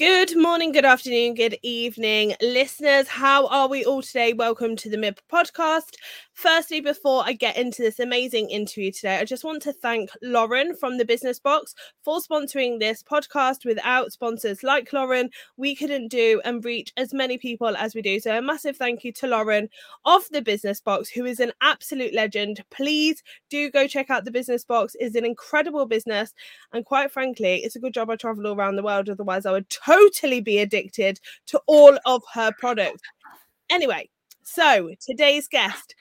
Good morning, good afternoon, good evening, listeners. How are we all today? Welcome to the MIB podcast. Firstly, before I get into this amazing interview today, I just want to thank Lauren from the Business Box for sponsoring this podcast. Without sponsors like Lauren, we couldn't do and reach as many people as we do. So, a massive thank you to Lauren of the Business Box, who is an absolute legend. Please do go check out the Business Box. It's an incredible business, and quite frankly, it's a good job I travel all around the world. Otherwise, I would totally be addicted to all of her products. Anyway, so today's guest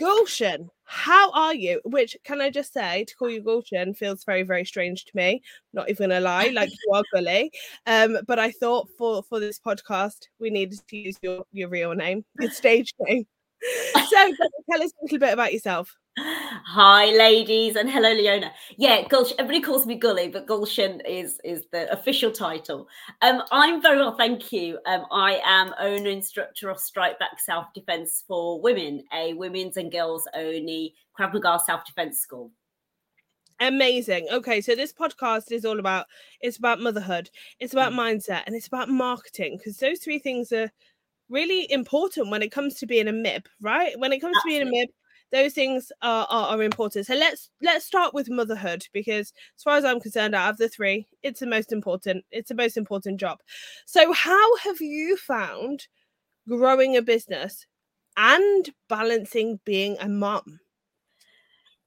Gulshen, how are you? Which can I just say to call you Gulshen feels very, very strange to me. Not even gonna lie, like you are Gully. Um, but I thought for for this podcast we needed to use your your real name, your stage name. So tell us a little bit about yourself. Hi, ladies, and hello, Leona. Yeah, Gulshen. Everybody calls me Gully, but Gulshen is is the official title. Um, I'm very well, thank you. Um, I am owner instructor of Strike Back Self Defense for Women, a women's and girls only Krav Maga self defense school. Amazing. Okay, so this podcast is all about it's about motherhood, it's about mm. mindset, and it's about marketing because those three things are really important when it comes to being a MIB, right? When it comes Absolutely. to being a MIB, those things are, are, are important. So let's let's start with motherhood because as far as I'm concerned, out of the three, it's the most important. It's the most important job. So how have you found growing a business and balancing being a mom?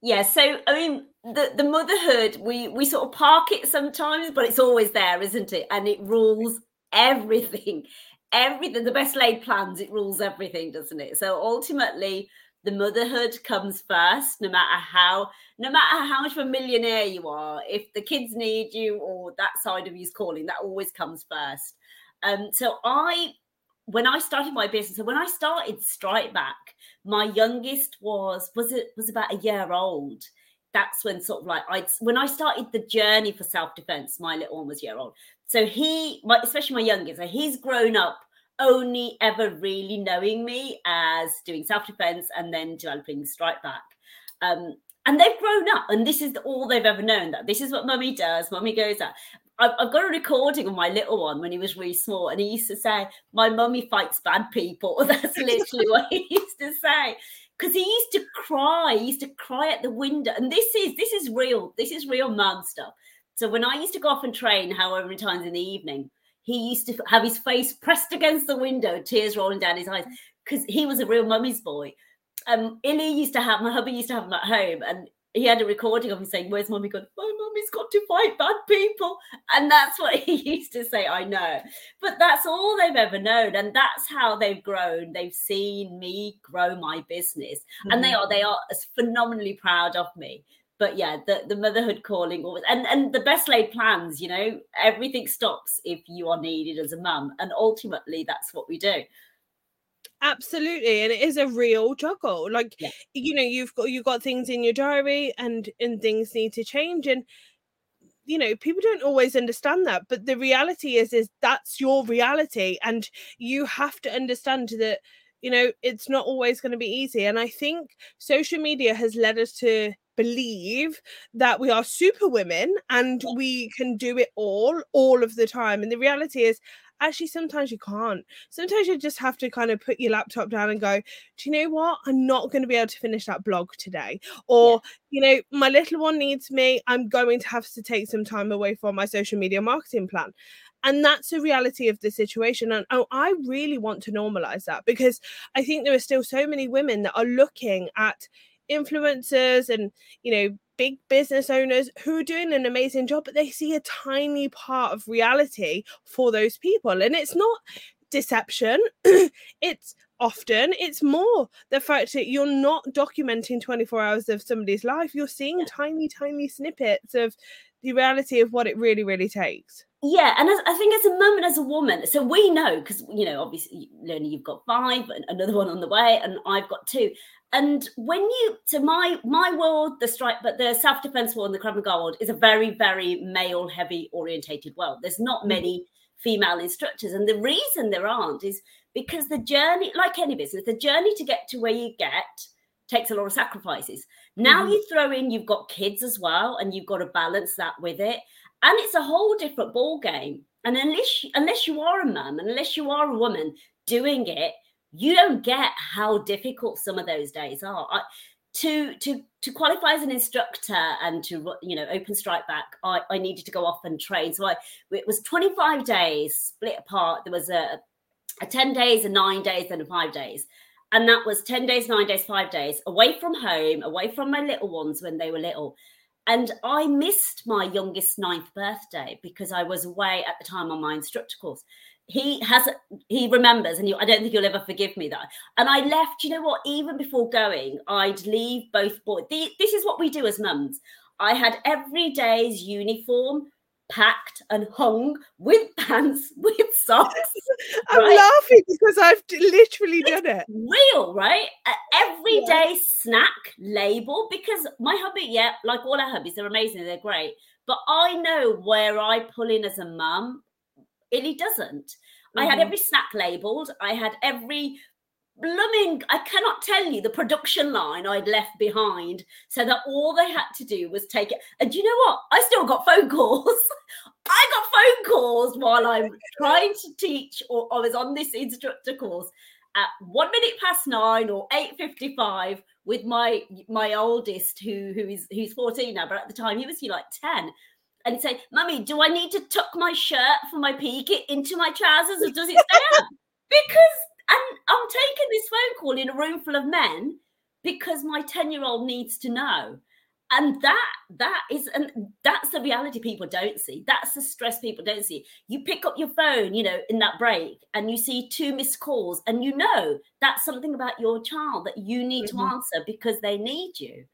Yeah, so I mean, the the motherhood we we sort of park it sometimes, but it's always there, isn't it? And it rules everything, everything. The best laid plans, it rules everything, doesn't it? So ultimately, the motherhood comes first no matter how no matter how much of a millionaire you are if the kids need you or that side of you's calling that always comes first. Um so i when i started my business so when i started strike back my youngest was was it was about a year old. That's when sort of like i when i started the journey for self-defense my little one was year old. So he my, especially my youngest so he's grown up only ever really knowing me as doing self defense and then developing strike back. Um, and they've grown up, and this is all they've ever known that this is what mummy does. Mummy goes out. I've, got a recording of my little one when he was really small, and he used to say, My mummy fights bad people. That's literally what he used to say because he used to cry he used to cry at the window and this is this is real this is real man stuff so when i used to go off and train however many times in the evening he used to have his face pressed against the window, tears rolling down his eyes, because he was a real mummy's boy. Um, Illy used to have my hubby used to have him at home, and he had a recording of him saying, "Where's mummy gone? My mummy's got to fight bad people," and that's what he used to say. I know, but that's all they've ever known, and that's how they've grown. They've seen me grow my business, mm-hmm. and they mm-hmm. are they are phenomenally proud of me but yeah, the, the motherhood calling always and, and the best laid plans, you know, everything stops if you are needed as a mum. And ultimately that's what we do. Absolutely. And it is a real juggle. Like, yeah. you know, you've got you've got things in your diary and and things need to change. And you know people don't always understand that but the reality is is that's your reality and you have to understand that you know it's not always going to be easy and i think social media has led us to believe that we are super women and we can do it all all of the time and the reality is actually sometimes you can't. Sometimes you just have to kind of put your laptop down and go do you know what? I'm not going to be able to finish that blog today or yeah. you know my little one needs me. I'm going to have to take some time away from my social media marketing plan and that's the reality of the situation and oh, i really want to normalize that because i think there are still so many women that are looking at influencers and you know big business owners who are doing an amazing job but they see a tiny part of reality for those people. And it's not deception it's often it's more the fact that you're not documenting 24 hours of somebody's life you're seeing tiny tiny snippets of the reality of what it really really takes. Yeah and as, i think as a mum and as a woman so we know because you know obviously Leona you've got five and another one on the way and i've got two. And when you to my my world the strike but the self-defense world and the Krav Maga world is a very very male heavy orientated world. There's not mm-hmm. many female instructors and the reason there aren't is because the journey like any business the journey to get to where you get takes a lot of sacrifices. Now mm-hmm. you throw in you've got kids as well and you've got to balance that with it. And it's a whole different ball game And unless unless you are a mum, unless you are a woman doing it, you don't get how difficult some of those days are. I, to to to qualify as an instructor and to you know open strike back I, I needed to go off and train. So I it was 25 days split apart. There was a, a 10 days a nine days then a five days. And that was 10 days nine days five days away from home away from my little ones when they were little. And I missed my youngest ninth birthday because I was away at the time on my instructor course. He has he remembers and you, i don't think you'll ever forgive me that. And i left you know what even before going i'd leave both boys this is what we do as mums. I had every day's uniform packed and hung with pants with socks i'm right? laughing because i've literally it's done it real right everyday yeah. snack label because my hubby yeah like all our hubbies they're amazing they're great but i know where i pull in as a mum Illy doesn't. Mm-hmm. I had mm-hmm. every snack labeled. I had every blooming, I cannot tell you the production line I'd left behind so that all they had to do was take it. And you know what? I still got phone calls. I got phone calls while I'm trying to teach or I was on this instructor course at one minute past nine or 8.55 with my my oldest who who is who's 14 now, but at the time he was he like 10 and say, Mummy, do I need to tuck my shirt for my PE into my trousers or does it stay up? Because and I'm taking this phone call in a room full of men because my 10 year old needs to know. And that that is and that's the reality people don't see. That's the stress people don't see. You pick up your phone, you know, in that break and you see two missed calls, and you know that's something about your child that you need mm-hmm. to answer because they need you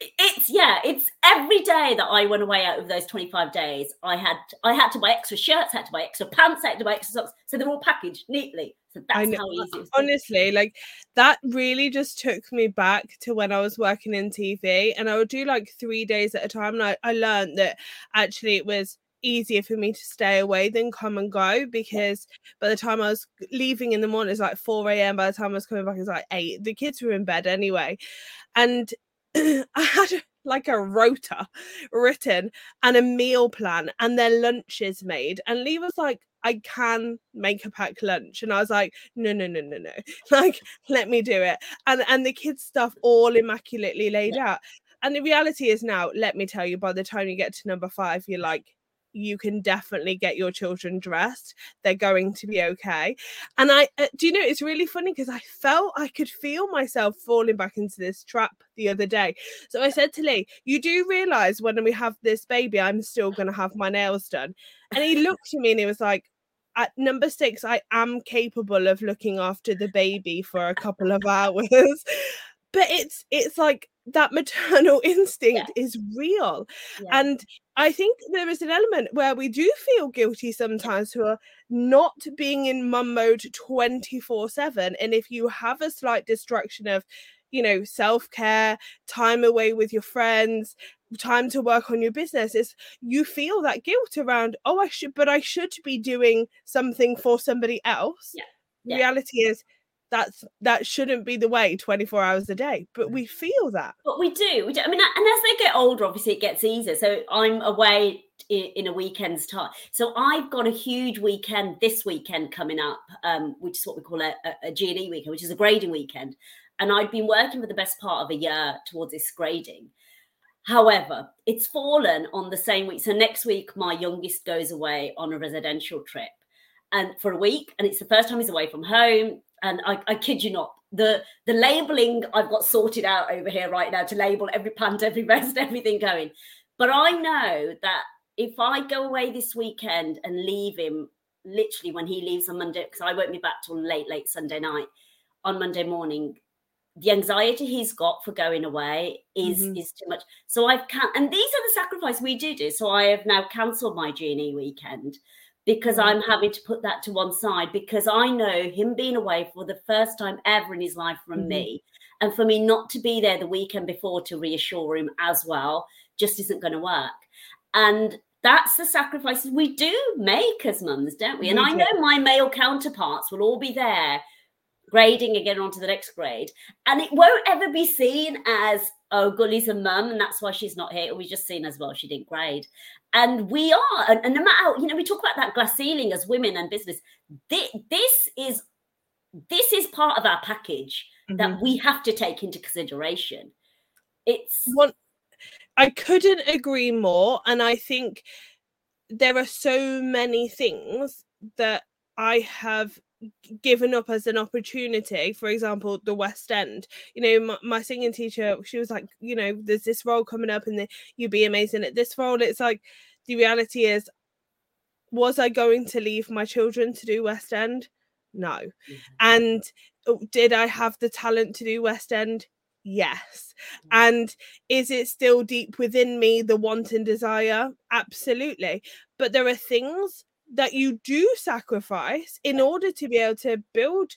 it's yeah it's every day that i went away out of those 25 days i had i had to buy extra shirts had to buy extra pants had to buy extra socks so they're all packaged neatly so that's how uh, easy honestly like that really just took me back to when i was working in tv and i would do like three days at a time and i, I learned that actually it was easier for me to stay away than come and go because by the time I was leaving in the morning, it's like 4 a.m. By the time I was coming back, it's like 8. The kids were in bed anyway. And I had like a rota written and a meal plan and their lunches made. And Lee was like, I can make a packed lunch. And I was like, no, no, no, no, no. Like, let me do it. And and the kids' stuff all immaculately laid out. And the reality is now, let me tell you, by the time you get to number five, you're like, you can definitely get your children dressed. They're going to be okay. And I uh, do you know it's really funny because I felt I could feel myself falling back into this trap the other day. So I said to Lee, "You do realize when we have this baby, I'm still going to have my nails done." And he looked at me and he was like, at number six, I am capable of looking after the baby for a couple of hours. but it's it's like that maternal instinct yeah. is real. Yeah. And I think there is an element where we do feel guilty sometimes for not being in mum mode 24 7. And if you have a slight distraction of, you know, self care, time away with your friends, time to work on your business, is you feel that guilt around, oh, I should, but I should be doing something for somebody else. Yeah. yeah. Reality is, that's that shouldn't be the way 24 hours a day but we feel that but we do, we do. i mean and as they get older obviously it gets easier so i'm away in, a weekend's time so i've got a huge weekend this weekend coming up um, which is what we call a, a, a G&E weekend which is a grading weekend and i've been working for the best part of a year towards this grading However, it's fallen on the same week. So next week, my youngest goes away on a residential trip and for a week, and it's the first time he's away from home and I, I kid you not, the the labeling I've got sorted out over here right now to label every plant, every rest, everything going. But I know that if I go away this weekend and leave him literally when he leaves on Monday, because I won't be back till late, late Sunday night on Monday morning, the anxiety he's got for going away is mm-hmm. is too much. So I've can and these are the sacrifices we do do. So I have now cancelled my G&E weekend because. I'm having to put that to one side because I know him being away for the first time ever in his life from mm-hmm. me. And for me not to be there the weekend before to reassure him as well just isn't going to work. And that's the sacrifices we do make as mums, don't we? And I know my male counterparts will all be there grading again onto the next grade. And it won't ever be seen as oh, Gully's a mum, and that's why she's not here. We just seen as well she didn't grade, and we are, and, and no matter how, you know, we talk about that glass ceiling as women and business. This, this is this is part of our package mm-hmm. that we have to take into consideration. It's one. I couldn't agree more, and I think there are so many things that I have given up as an opportunity for example the west end. You know my, my, singing teacher she was like you know there's this role coming up and the, you'd be amazing at this role. It's like the reality is was i going to leave my children to do west end? No. Mm-hmm. and oh, did i have the talent to do west end? Yes. Mm-hmm. and is it still deep within me the want and desire? Absolutely. But there are things that you do sacrifice in order to be able to build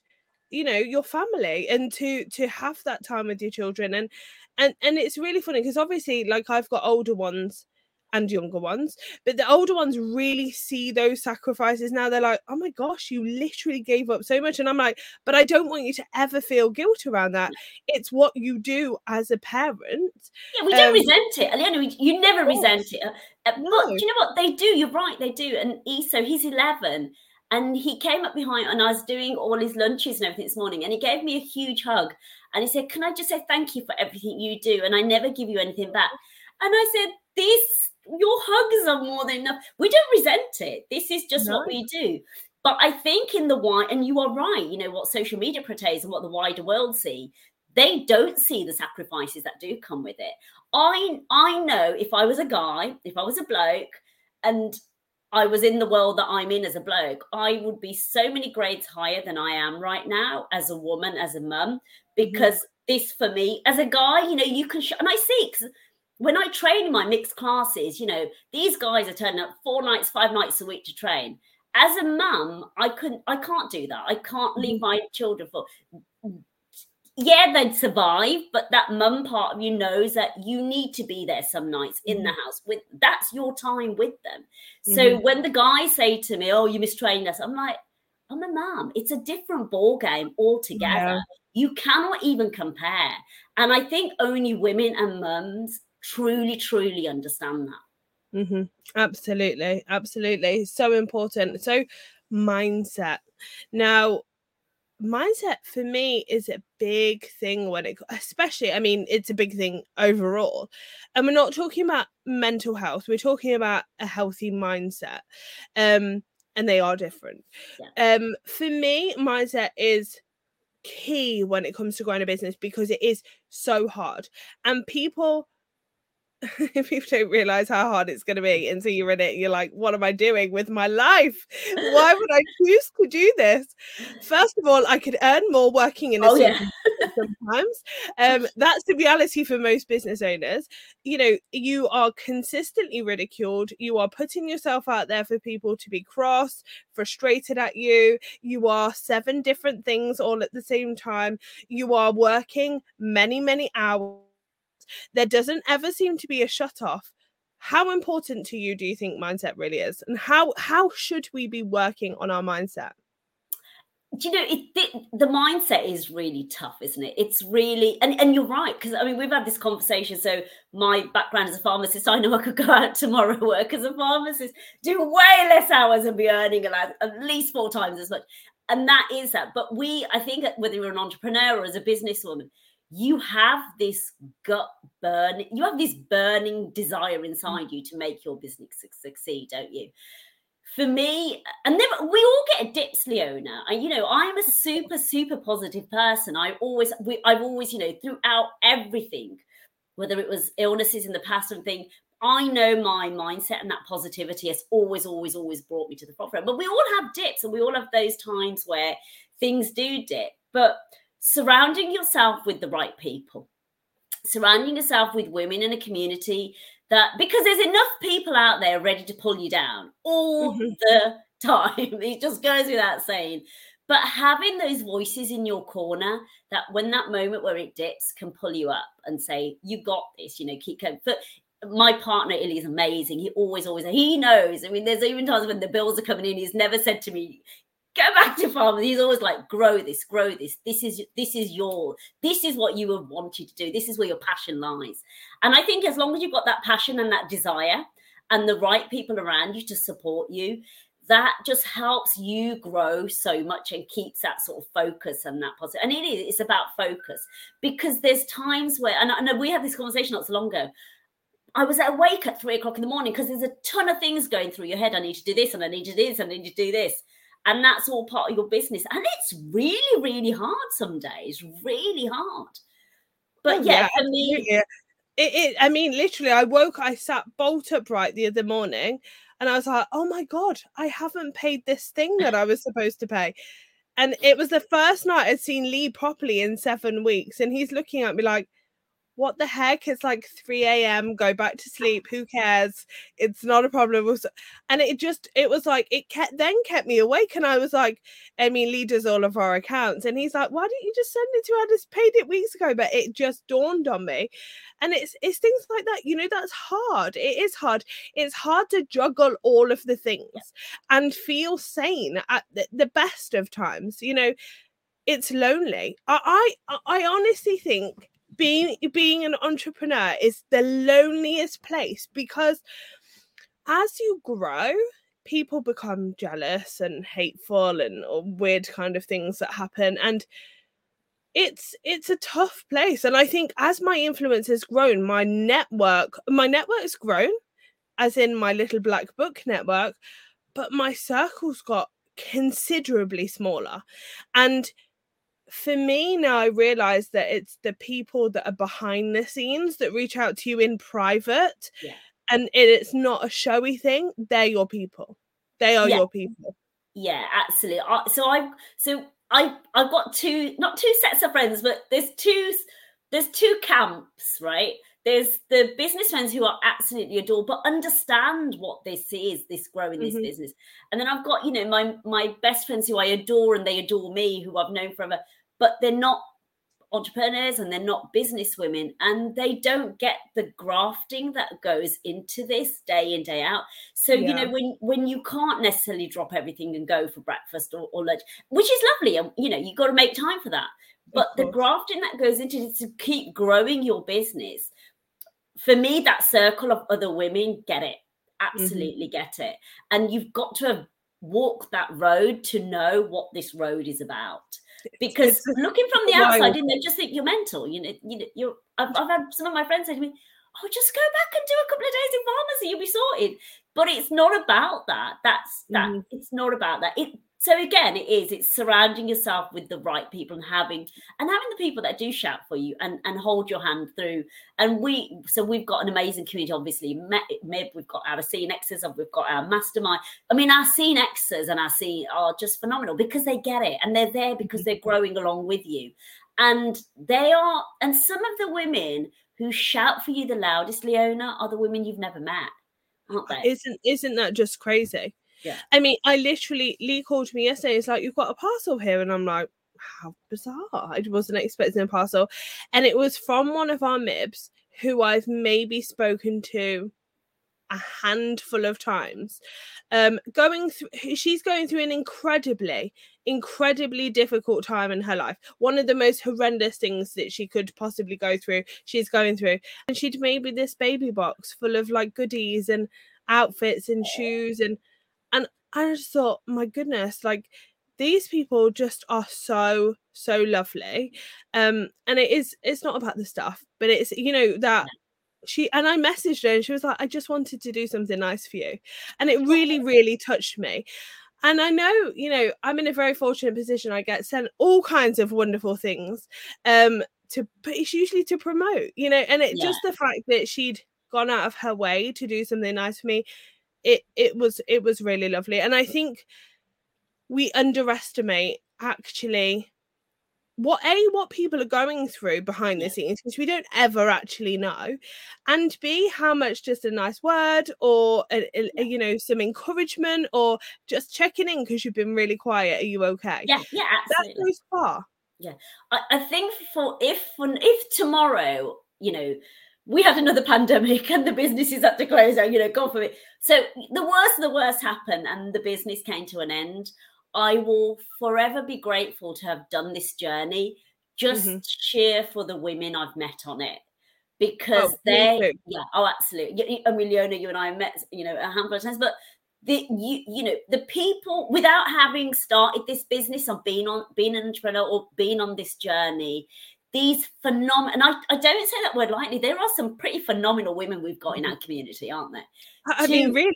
you know your family and to to have that time with your children and and and it's really funny because obviously like i've got older ones and younger ones. But the older ones really see those sacrifices now. They're like, oh my gosh, you literally gave up so much. And I'm like, but I don't want you to ever feel guilt around that. It's what you do as a parent. Yeah, we don't um, resent it. Aliona, you never resent it. Uh, uh, no. But do you know what? They do. You're right. They do. And so he's 11. And he came up behind, and I was doing all his lunches and everything this morning. And he gave me a huge hug. And he said, Can I just say thank you for everything you do? And I never give you anything back. And I said, This your hugs are more than enough. We don't resent it. This is just no. what we do. But I think in the wide, and you are right, you know, what social media portrays and what the wider world see, they don't see the sacrifices that do come with it. I I know if I was a guy, if I was a bloke, and I was in the world that I'm in as a bloke, I would be so many grades higher than I am right now as a woman, as a mum, mm-hmm. because mm-hmm. this for me, as a guy, you know, you can, sh- and I see, because when I train in my mixed classes, you know, these guys are turning up four nights, five nights a week to train. As a mum, I couldn't, I can't do that. I can't leave mm-hmm. my children for. Yeah, they'd survive, but that mum part of you knows that you need to be there some nights in the mm-hmm. house with. That's your time with them. So mm-hmm. when the guys say to me, "Oh, you mistrained us," I'm like, "I'm a mum. It's a different ball game altogether." Yeah. You cannot even compare. And I think only women and mums truly, truly understand that. Mm-hmm. Absolutely. Absolutely. So important. So, mindset. Now, mindset for me is a big thing when it especially i mean it's a big thing overall and we're not talking about mental health we're talking about a healthy mindset um and they are different yeah. um for me mindset is key when it comes to growing a business because it is so hard and people people don't realize how hard it's going to be until you're in it. You're like, what am I doing with my life? Why would I choose to do this? First of all, I could earn more working in a oh, yeah. sometimes. Um, that's the reality for most business owners. You know, you are consistently ridiculed. You are putting yourself out there for people to be cross, frustrated at you. You are seven different things all at the same time. You are working many, many hours there doesn't ever seem to be a shut off. How important to you do you think mindset really is? And how how should we be working on our mindset? Do you know it, it, the mindset is really tough isn't it? It's really and, and you're right because i mean we've had this conversation so my background as a pharmacist i know i could go out tomorrow work as a pharmacist do way less hours and be earning at least four times as much. And that is that. But we i think whether you're an entrepreneur or as a businesswoman you have this gut burn you have this burning desire inside you to make your business succeed don't you? For me and then we all get dips leona. And you know i'm a super super positive person. I always we, i've always you know throughout everything whether it was illnesses in the past and thing i know my mindset and that positivity has always always always brought me to the forefront. But we all have dips and we all have those times where things do dip. But surrounding yourself with the right people, surrounding yourself with women in a community that because there's enough people out there ready to pull you down all mm-hmm. the time. It just goes without saying. But having those voices in your corner that when that moment where it dips can pull you up and say, You got this, you know, keep going. But my partner Illy is amazing. He always, always he knows. I mean, there's even times when the bills are coming in, he's never said to me, go back to farming. He's always like, grow this, grow this. This is this is your this is what you have wanted to do. This is where your passion lies. And I think as long as you've got that passion and that desire and the right people around you to support you, that just helps you grow so much and keeps that sort of focus and that positive. And it is, it's about focus because there's times where, and I know we had this conversation not so long ago. I was awake at three o'clock in the morning because there's a ton of things going through your head. I need to do this and I need to do this and I need to do this. And that's all part of your business. And it's really, really hard some days, really hard. But oh, yeah, yeah, for me, it, it, I mean, literally, I woke, I sat bolt upright the other morning and I was like, oh my God, I haven't paid this thing that I was supposed to pay. And it was the first night I'd seen Lee properly in seven weeks. And he's looking at me like, what the heck? It's like 3 a.m. Go back to sleep. Who cares? It's not a problem. And it just, it was like, it kept then kept me awake. And I was like, Lee does all of our accounts. And he's like, why didn't you just send it to her? I just paid it weeks ago. But it just dawned on me. And it's it's things like that, you know, that's hard. It is hard. It's hard to juggle all of the things and feel sane at the, the best of times. You know, it's lonely. I, I I honestly think being being an entrepreneur is the loneliest place because as you grow people become jealous and hateful and weird kind of things that happen. And it's it's a tough place. And i think as my influence has grown my network my network's grown as in my little black book network but my circle's got considerably smaller. And for me now i realize that it's the people that are behind the scenes that reach out to you in private yeah. and it's not a showy thing they're your people they are yeah. your people yeah absolutely so i so i i've got two not two sets of friends but there's two there's two camps right there's the business friends who are absolutely adore but understand what this is this growing this mm-hmm. business and then i've got you know my my best friends who i adore and they adore me who i've known forever but they're not entrepreneurs and they're not business women and they don't get the grafting that goes into this day in day out so yeah. you know when when you can't necessarily drop everything and go for breakfast or, or lunch which is lovely and you know you've got to make time for that but the grafting that goes into it to keep growing your business for me that circle of other women get it mm-hmm. absolutely mm-hmm. get it and you've got to have walked that road to know what this road is about because looking from the outside, you they just think you're mental. You know, you know, you're. I've, I've had some of my friends say to me, "Oh, just go back and do a couple of days in pharmacy, you'll be sorted." But it's not about that. That's that. Mm. It's not about that. It so again it is it's surrounding yourself with the right people and having and having the people that do shout for you and and hold your hand through. And we so we've got an amazing community obviously. Mib we've got our CNXs we've got our mastermind. I mean our CNXs and our c are just phenomenal because they get it and they're there because they're growing along with you. And they are and some of the women who shout for you the loudest leona are the women you've never met aren't they? Isn't isn't that just crazy yeah. I mean, I literally Lee called me yesterday. It's like you've got a parcel here, and I'm like, how bizarre! I wasn't expecting a parcel, and it was from one of our Mibs who I've maybe spoken to a handful of times. Um, going through, she's going through an incredibly, incredibly difficult time in her life. One of the most horrendous things that she could possibly go through, she's going through. And she'd maybe this baby box full of like goodies and outfits and shoes and and I just thought, my goodness, like these people just are so so lovely. Um and it is it's not about the stuff but it's you know that she and I messaged her and she was like I just wanted to do something nice for you. And it really really touched me. And I know you know I'm in a very fortunate position I get sent all kinds of wonderful things um to but it's usually to promote you know and it yeah. just the fact that she'd gone out of her way to do something nice for me it it was it was really lovely. And i think we underestimate actually what a what people are going through behind the scenes because we don't ever actually know and b how much just a nice word or a, a, a, you know some encouragement or just checking in because you've been really quiet. Are you okay? Yeah yeah absolutely. that goes far. Yeah. I, I think for if if tomorrow you know we had another pandemic and the businesses had to close out, you know, God forbid. So the worst of the worst happened and the business came to an end. I will forever be grateful to have done this journey, just mm-hmm. cheer for the women I've met on it because oh, they, yeah, oh, absolutely. I mean, Leona, you and I met, you know, a handful of times, but the you you know the people without having started this business or being on being an entrepreneur or being on this journey these phenomenal and I, I don't say that word lightly there are some pretty phenomenal women we've got in our mm-hmm. community aren't there i to, mean really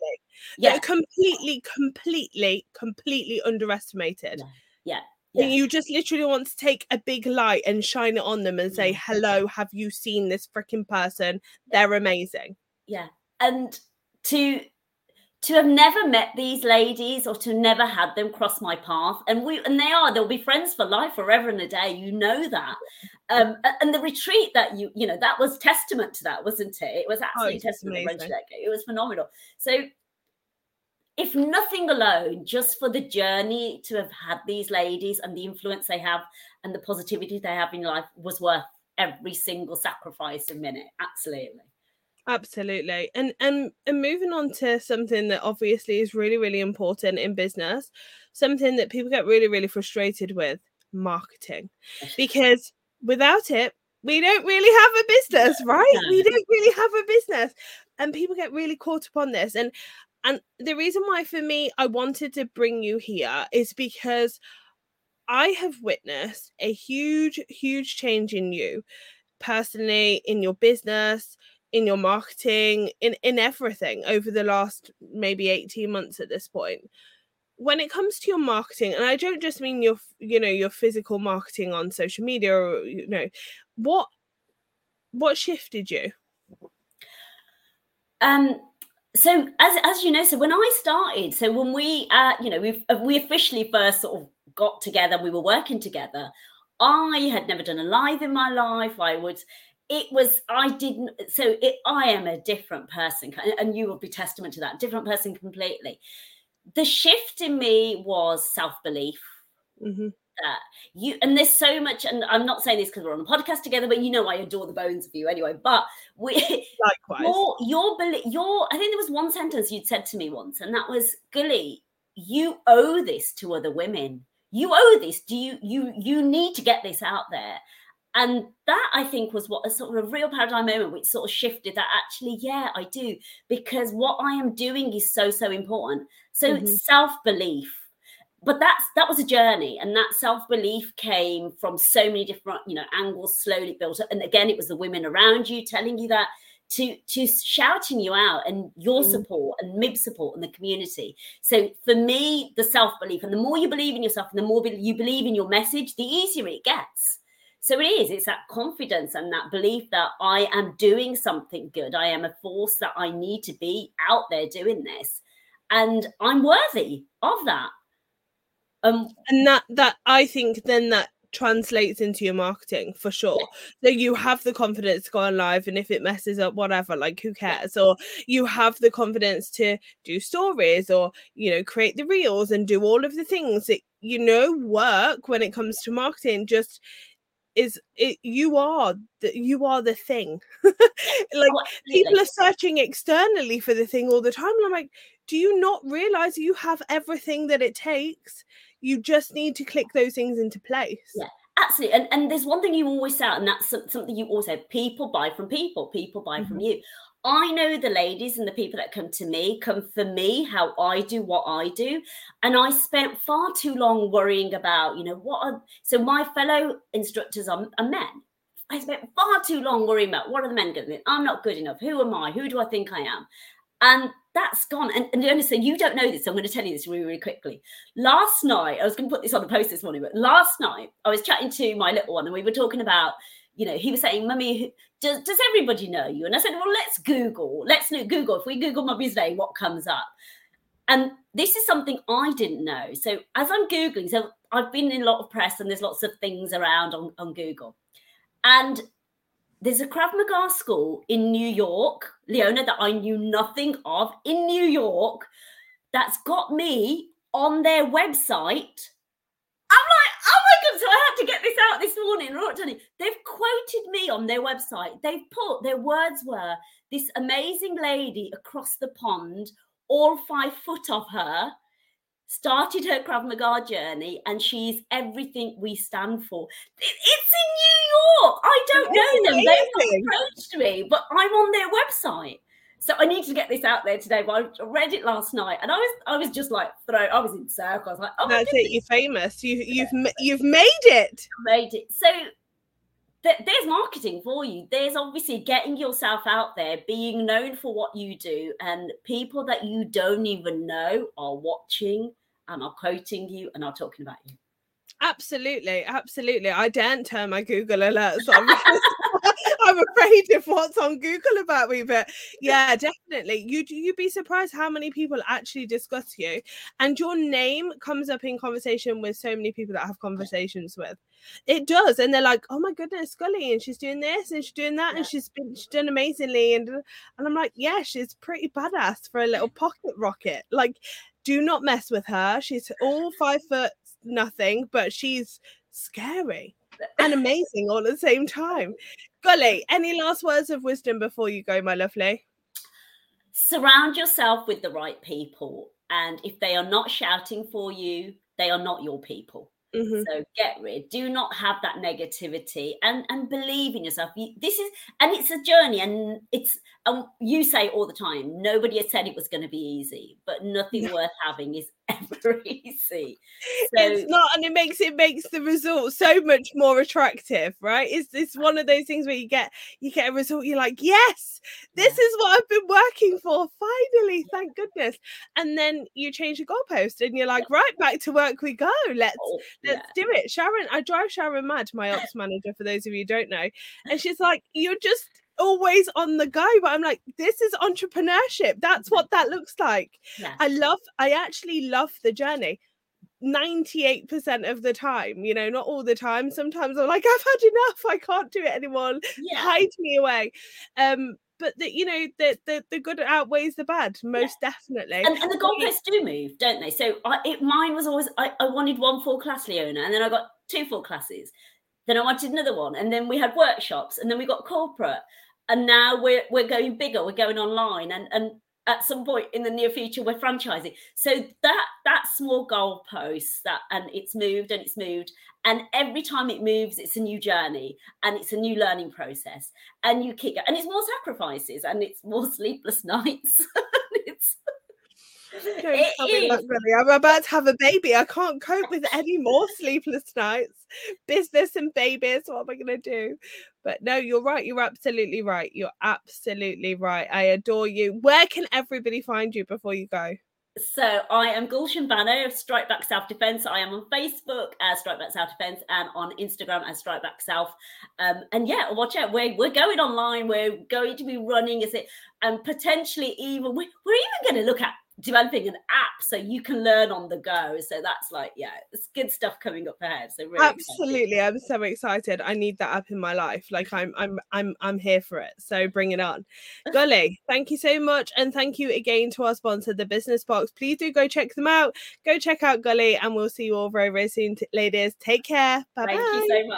yeah completely completely completely underestimated yeah, yeah. yeah. You just literally want to take a big light and shine it on them and say, mm-hmm. Hello, have you seen this freaking person? They're amazing. Yeah. And to to have never met these ladies or to never had them cross my path. And we and they are they'll be friends for life forever and a day you know that. Um and the retreat that you you know that was testament to that wasn't it? It was oh, absolutely oh, testament it was phenomenal. So if nothing alone just for the journey to have had these ladies and the influence they have and the positivity they have in life was worth every single sacrifice a minute. Absolutely Absolutely. And and and moving on to something that obviously is really really important in business, something that people get really really frustrated with, marketing. Because without it, we don't really have a business, right? We don't really have a business. And people get really caught up on this and and the reason why for me I wanted to bring you here is because I have witnessed a huge huge change in you personally in your business in your marketing in in everything over the last maybe 18 months at this point. When it comes to your marketing and i don't just mean your you know your physical marketing on social media or you know what what shifted you? Um so as as you know so when i started so when we uh you know we we officially first sort of got together we were working together i had never done a live in my life. I would it was i didn't so it i am a different person and you will be testament to that different person completely. The shift in me was self-belief. Mm-hmm. uh, you and there's so much and i'm not saying this because we're on a podcast together but you know i adore the bones of you anyway but we likewise. your your your i think there was one sentence you'd said to me once and that was gully you owe this to other women. You owe this. Do you you you need to get this out there and that I think was what a sort of a real paradigm moment which sort of shifted that actually, yeah, I do, because what I am doing is so, so important. So mm-hmm. self-belief. But that's that was a journey, and that self-belief came from so many different, you know, angles slowly built up. And again, it was the women around you telling you that to to shouting you out and your mm. support and MIB support and the community. So for me, the self belief and the more you believe in yourself and the more you believe in your message, the easier it gets. So it is, it's that confidence and that belief that I am doing something good. I am a force that I need to be out there doing this. And I'm worthy of that. Um, and that that I think then that translates into your marketing for sure. So you have the confidence to go on live, and if it messes up, whatever, like who cares? Or you have the confidence to do stories, or you know, create the reels and do all of the things that you know work when it comes to marketing. Just is it, you are the, you are the thing. Like oh, people are searching externally for the thing all the time and i'm like do you not realize you have everything that it takes? You just need to click those things into place. Yeah absolutely and, and there's one thing you always say and that's something you always say people buy from people people buy mm-hmm. from you I know the ladies and the people that come to me come for me, how I do what I do. And I spent far too long worrying about, you know, what are so my fellow instructors are, are men. I spent far too long worrying about what are the men going to think? I'm not good enough. Who am I? Who do I think I am? And that's gone. And, and honestly, you don't know this. So I'm going to tell you this really, really quickly. Last night, I was going to put this on a post this morning, but last night I was chatting to my little one and we were talking about you know, he was saying, Mummy, does, does everybody know you? And I said, Well, let's Google. Let's Google. If we Google Mummy's name, what comes up? And this is something I didn't know. So as I'm Googling, so I've been in a lot of press and there's lots of things around on, on Google. And there's a Krav Maga school in New York, Leona, that I knew nothing of in New York, that's got me on their website like, oh my god! So I had to get this out this morning. They've quoted me on their website. They've put their words were this amazing lady across the pond, all five foot of her, started her Krav Maga journey, and she's everything we stand for. It's in New York. I don't know them. They've approached me, but I'm on their website. So I need to get this out there today. But I read it last night, and I was I was just like throw. I was in circles. Like, oh, that's it. You're famous. You you've you've made it. Made it. So there's marketing for you. There's obviously getting yourself out there, being known for what you do, and people that you don't even know are watching and are quoting you and are talking about you. Absolutely, absolutely. I daren't turn my Google alerts on I'm afraid of what's on Google about me. But yeah, definitely. You you'd be surprised how many people actually discuss you, and your name comes up in conversation with so many people that I have conversations with. It does, and they're like, "Oh my goodness, Gully, and she's doing this and she's doing that, yeah. and she's been she's done amazingly." And and I'm like, "Yeah, she's pretty badass for a little pocket rocket." Like, do not mess with her. She's all five foot nothing, but she's scary and amazing all at the same time. Gully, any last words of wisdom before you go, my lovely? Surround yourself with the right people. And if they are not shouting for you, they are not your people. Mm-hmm. So get rid. Do not have that negativity and and believe in yourself. You, this is and it's a journey, and it's um, you say all the time. Nobody has said it was going to be easy, but nothing worth having is ever easy. So, it's not, and it makes it makes the result so much more attractive, right? It's it's uh, one of those things where you get you get a result, you're like, yes, this yeah. is what I've been working for. Finally, thank goodness. And then you change the goalpost, and you're like, right, back to work we go. Let's oh, let's do it. Sharon, I drive Sharon mad, my ops manager, for those of you who don't know, and she's like, you're just always on the go but i'm like this is entrepreneurship. That's what that looks like. Yeah. i love i actually love the journey 98% of the time you know not all the time. Sometimes i'm like i've had enough. I can't do it anymore. Yeah. hide me away. Um but the, you know the, the the good outweighs the bad most yeah. definitely. And, and the goalposts do move don't they? So I, it, mine was always I, I wanted one full class leona and then i got two full classes. Then i wanted another one and then we had workshops and then we got corporate and now we're we're going bigger we're going online and and at some point in the near future we're franchising so that that small goalpost that and it's moved and it's moved and every time it moves it's a new journey and it's a new learning process and you keep and it's more sacrifices and it's more sleepless nights it's I'm about to have a baby. I can't cope with any more sleepless nights. Business and babies. What am I going to do? But no, you're right. You're absolutely right. You're absolutely right. I adore you. Where can everybody find you before you go? So I am Gulshen Bano of Strike Back Self Defense. I am on Facebook as Strike Back Self Defense and on Instagram as Strike Back Self. Um, and yeah, watch out. We're, we're going online. We're going to be running as it and potentially even we're, we're even going to look at developing an app so you can learn on the go. So that's like, yeah, it's good stuff coming up ahead. So really absolutely, excited. I'm so excited. I need that app in my life. Like I'm, I'm, I'm, I'm here for it. So bring it on, Gully. thank you so much, and thank you again to our sponsor, the Business Box. Please do go check them out. Go check out Gully, and we'll see you all very, very soon, t- ladies. Take care. Bye. Thank you so much.